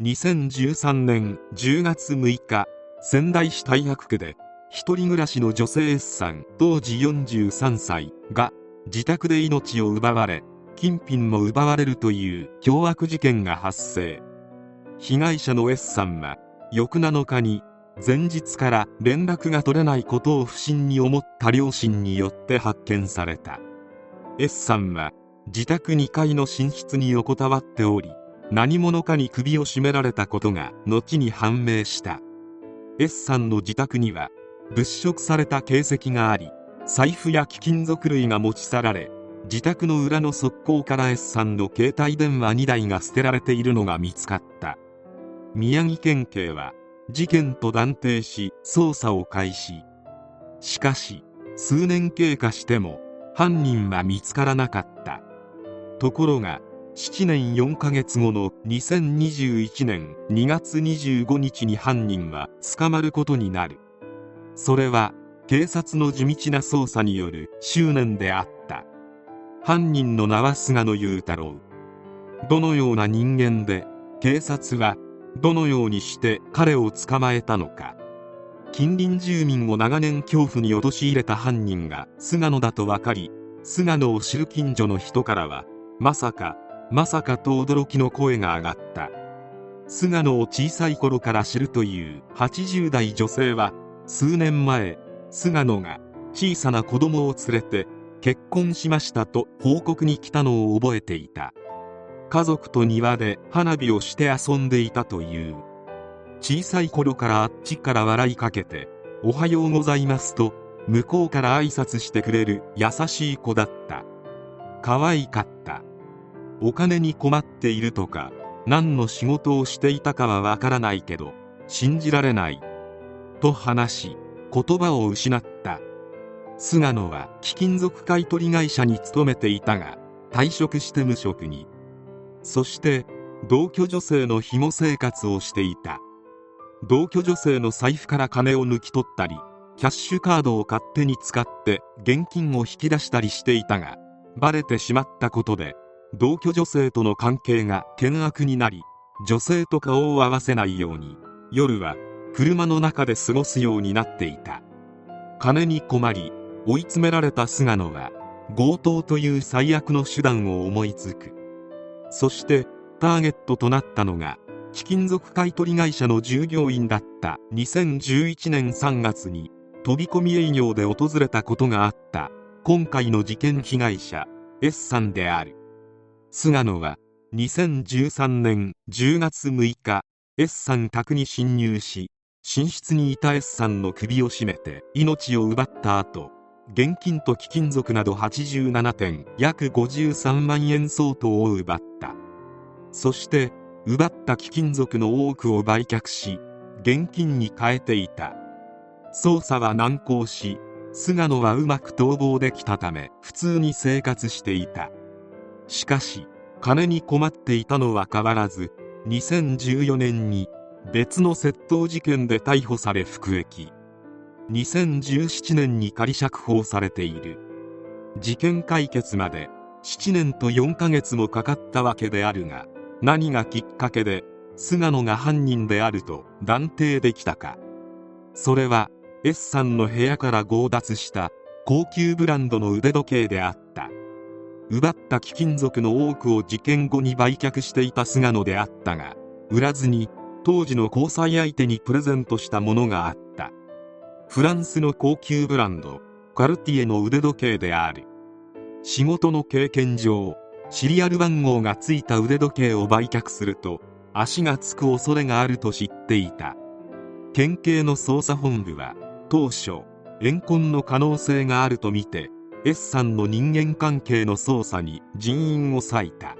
2013年10月6日仙台市太白区で一人暮らしの女性 S さん当時43歳が自宅で命を奪われ金品も奪われるという凶悪事件が発生。被害者の S さんは翌7日に前日から連絡が取れないことを不審に思った両親によって発見された。S さんは自宅2階の寝室に横たわっており何者かに首を絞められたことが後に判明した。S さんの自宅には物色された形跡があり財布や貴金属類が持ち去られ自宅の裏の側溝から S さんの携帯電話2台が捨てられているのが見つかった。宮城県警は事件と断定し捜査を開始。しかし数年経過しても犯人は見つからなかった。ところが7年4ヶ月後の2021年2月25日に犯人は捕まることになる。それは警察の地道な捜査による執念であった。犯人の名は菅野雄太郎。どのような人間で警察はどのようにして彼を捕まえたのか。近隣住民を長年恐怖に陥れた犯人が菅野だと分かり菅野を知る近所の人からはまさかまさかと驚きの声が上がった。菅野を小さい頃から知るという80代女性は数年前菅野が小さな子供を連れて結婚しましたと報告に来たのを覚えていた。家族と庭で花火をして遊んでいたという。小さい頃からあっちから笑いかけて「おはようございます」と向こうから挨拶してくれる優しい子だった。可愛かった。お金に困っているとか何の仕事をしていたかはわからないけど信じられない。と話し言葉を失った。菅野は貴金属買取会社に勤めていたが退職して無職に。そして同居女性の紐生活をしていた。同居女性の財布から金を抜き取ったりキャッシュカードを勝手に使って現金を引き出したりしていたがバレてしまったことで同居女性との関係が険悪になり女性と顔を合わせないように夜は車の中で過ごすようになっていた。金に困り追い詰められた菅野は強盗という最悪の手段を思いつく。そしてターゲットとなったのが貴金属買取会社の従業員だった2011年3月に飛び込み営業で訪れたことがあった今回の事件被害者 S さんである。菅野は2013年10月6日 S さん宅に侵入し寝室にいた S さんの首を絞めて命を奪った後現金と貴金属など87点約53万円相当を奪った。そして奪った貴金属の多くを売却し現金に変えていた。捜査は難航し菅野はうまく逃亡できたため普通に生活していた。しかし金に困っていたのは変わらず2014年に別の窃盗事件で逮捕され服役。2017年に仮釈放されている。事件解決まで7年と4ヶ月もかかったわけであるが何がきっかけで菅野が犯人であると断定できたか。それは S さんの部屋から強奪した高級ブランドの腕時計であった。奪った貴金属の多くを事件後に売却していた菅野であったが売らずに当時の交際相手にプレゼントしたものがあった。フランスの高級ブランドカルティエの腕時計である。仕事の経験上シリアル番号がついた腕時計を売却すると足がつく恐れがあると知っていた。県警の捜査本部は当初怨恨の可能性があるとみて S さんの人間関係の捜査に人員を割いた。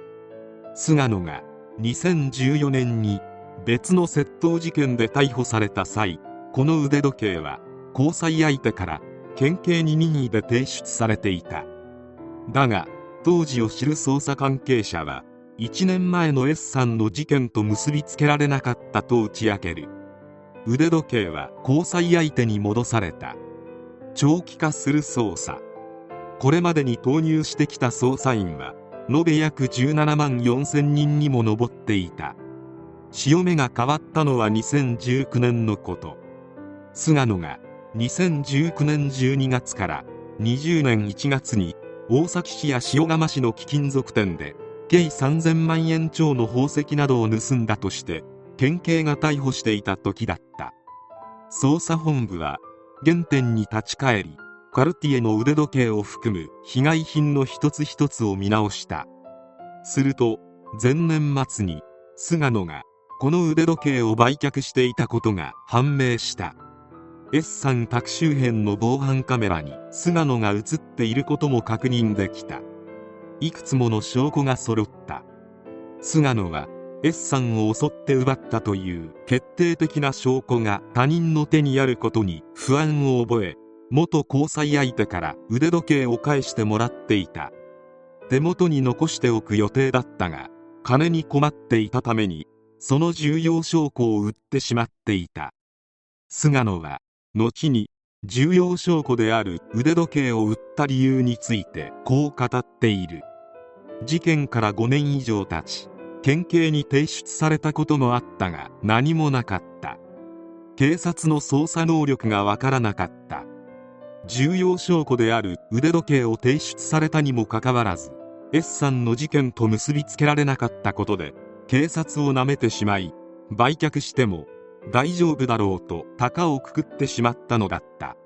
菅野が2014年に別の窃盗事件で逮捕された際この腕時計は交際相手から県警に任意で提出されていた。だが当時を知る捜査関係者は1年前の S さんの事件と結びつけられなかったと打ち明ける。腕時計は交際相手に戻された。長期化する捜査。これまでに投入してきた捜査員は延べ約17万4000人にも上っていた。潮目が変わったのは2019年のこと。菅野が2019年12月から20年1月に大崎市や塩釜市の貴金属店で計3000万円超の宝石などを盗んだとして県警が逮捕していた時だった。捜査本部は原点に立ち返りカルティエの腕時計を含む被害品の一つ一つを見直した。すると前年末に菅野がこの腕時計を売却していたことが判明した。S さん宅周辺の防犯カメラに菅野が映っていることも確認できた。いくつもの証拠が揃った。菅野は S さんを襲って奪ったという決定的な証拠が他人の手にあることに不安を覚え元交際相手から腕時計を返してもらっていた。手元に残しておく予定だったが金に困っていたためにその重要証拠を売ってしまっていた。菅野は後に重要証拠である腕時計を売った理由についてこう語っている。事件から5年以上経ち県警に提出されたこともあったが何もなかった。警察の捜査能力がわからなかった。重要証拠である腕時計を提出されたにもかかわらず S さんの事件と結びつけられなかったことで警察をなめてしまい売却しても大丈夫だろうと高をくくってしまったのだった。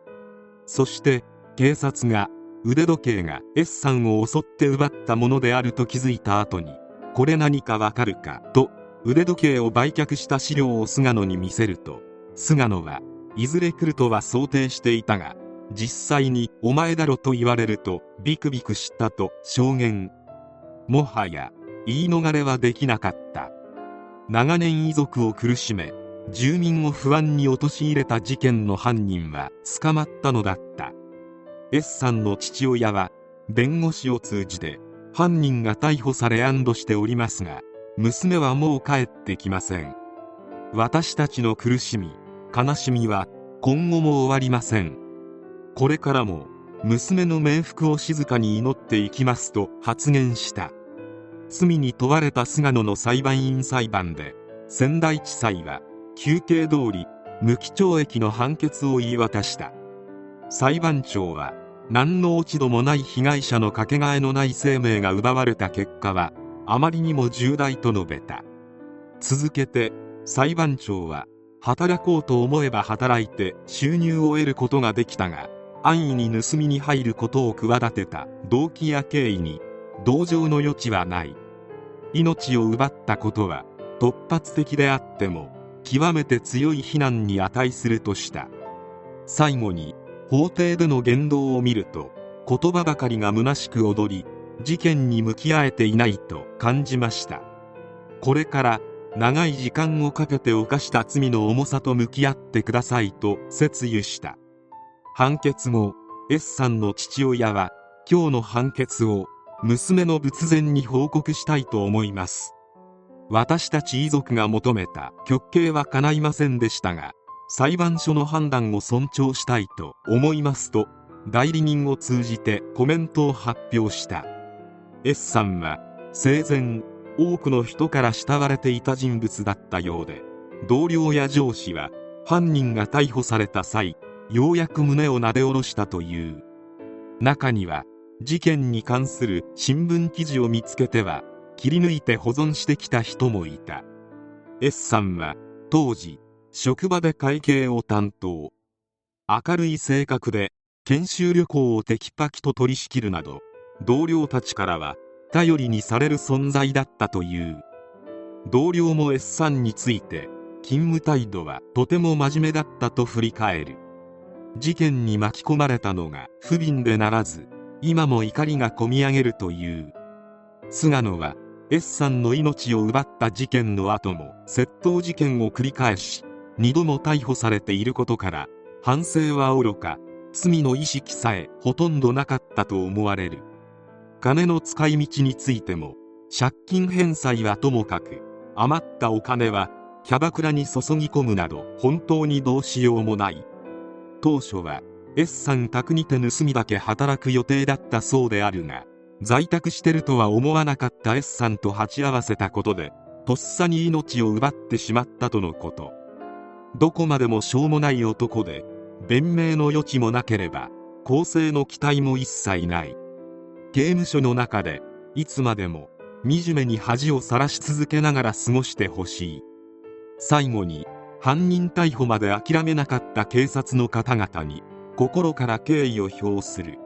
そして警察が腕時計が S さんを襲って奪ったものであると気づいた後にこれ何かわかるかと腕時計を売却した資料を菅野に見せると菅野はいずれ来るとは想定していたが実際にお前だろと言われるとビクビクしたと証言。もはや言い逃れはできなかった。長年遺族を苦しめ住民を不安に陥れた事件の犯人は捕まったのだった。S さんの父親は弁護士を通じて犯人が逮捕され安堵しておりますが娘はもう帰ってきません。私たちの苦しみ悲しみは今後も終わりません。これからも娘の冥福を静かに祈っていきますと発言した。罪に問われた菅野の裁判員裁判で仙台地裁は求刑通り無期懲役の判決を言い渡した。裁判長は何の落ち度もない被害者のかけがえのない生命が奪われた結果はあまりにも重大と述べた。続けて裁判長は働こうと思えば働いて収入を得ることができたが安易に盗みに入ることを企てた動機や経緯に同情の余地はない。命を奪ったことは突発的であっても極めて強い非難に値するとした。最後に法廷での言動を見ると言葉ばかりが虚しく踊り事件に向き合えていないと感じました。これから長い時間をかけて犯した罪の重さと向き合ってくださいと説諭した。判決後 S さんの父親は今日の判決を娘の仏前に報告したいと思います。私たち遺族が求めた極刑は叶いませんでしたが裁判所の判断を尊重したいと思いますと代理人を通じてコメントを発表した。S さんは生前多くの人から慕われていた人物だったようで同僚や上司は犯人が逮捕された際ようやく胸をなで下ろしたという。中には事件に関する新聞記事を見つけては切り抜いて保存してきた人もいた。S さんは当時職場で会計を担当。明るい性格で研修旅行をテキパキと取り仕切るなど同僚たちからは頼りにされる存在だったという。同僚も S さんについて勤務態度はとても真面目だったと振り返る。事件に巻き込まれたのが不憫でならず今も怒りがこみ上げるという。菅野は S さんの命を奪った事件の後も窃盗事件を繰り返し2度も逮捕されていることから反省はおろか罪の意識さえほとんどなかったと思われる。金の使い道についても借金返済はともかく余ったお金はキャバクラに注ぎ込むなど本当にどうしようもない。当初は S さん宅にて盗みだけ働く予定だったそうであるが在宅してるとは思わなかった S さんと鉢合わせたことでとっさに命を奪ってしまったとのこと。どこまでもしょうもない男で弁明の余地もなければ公正の期待も一切ない。刑務所の中でいつまでも惨めに恥をさらし続けながら過ごしてほしい。最後に犯人逮捕まで諦めなかった警察の方々に心から敬意を表する。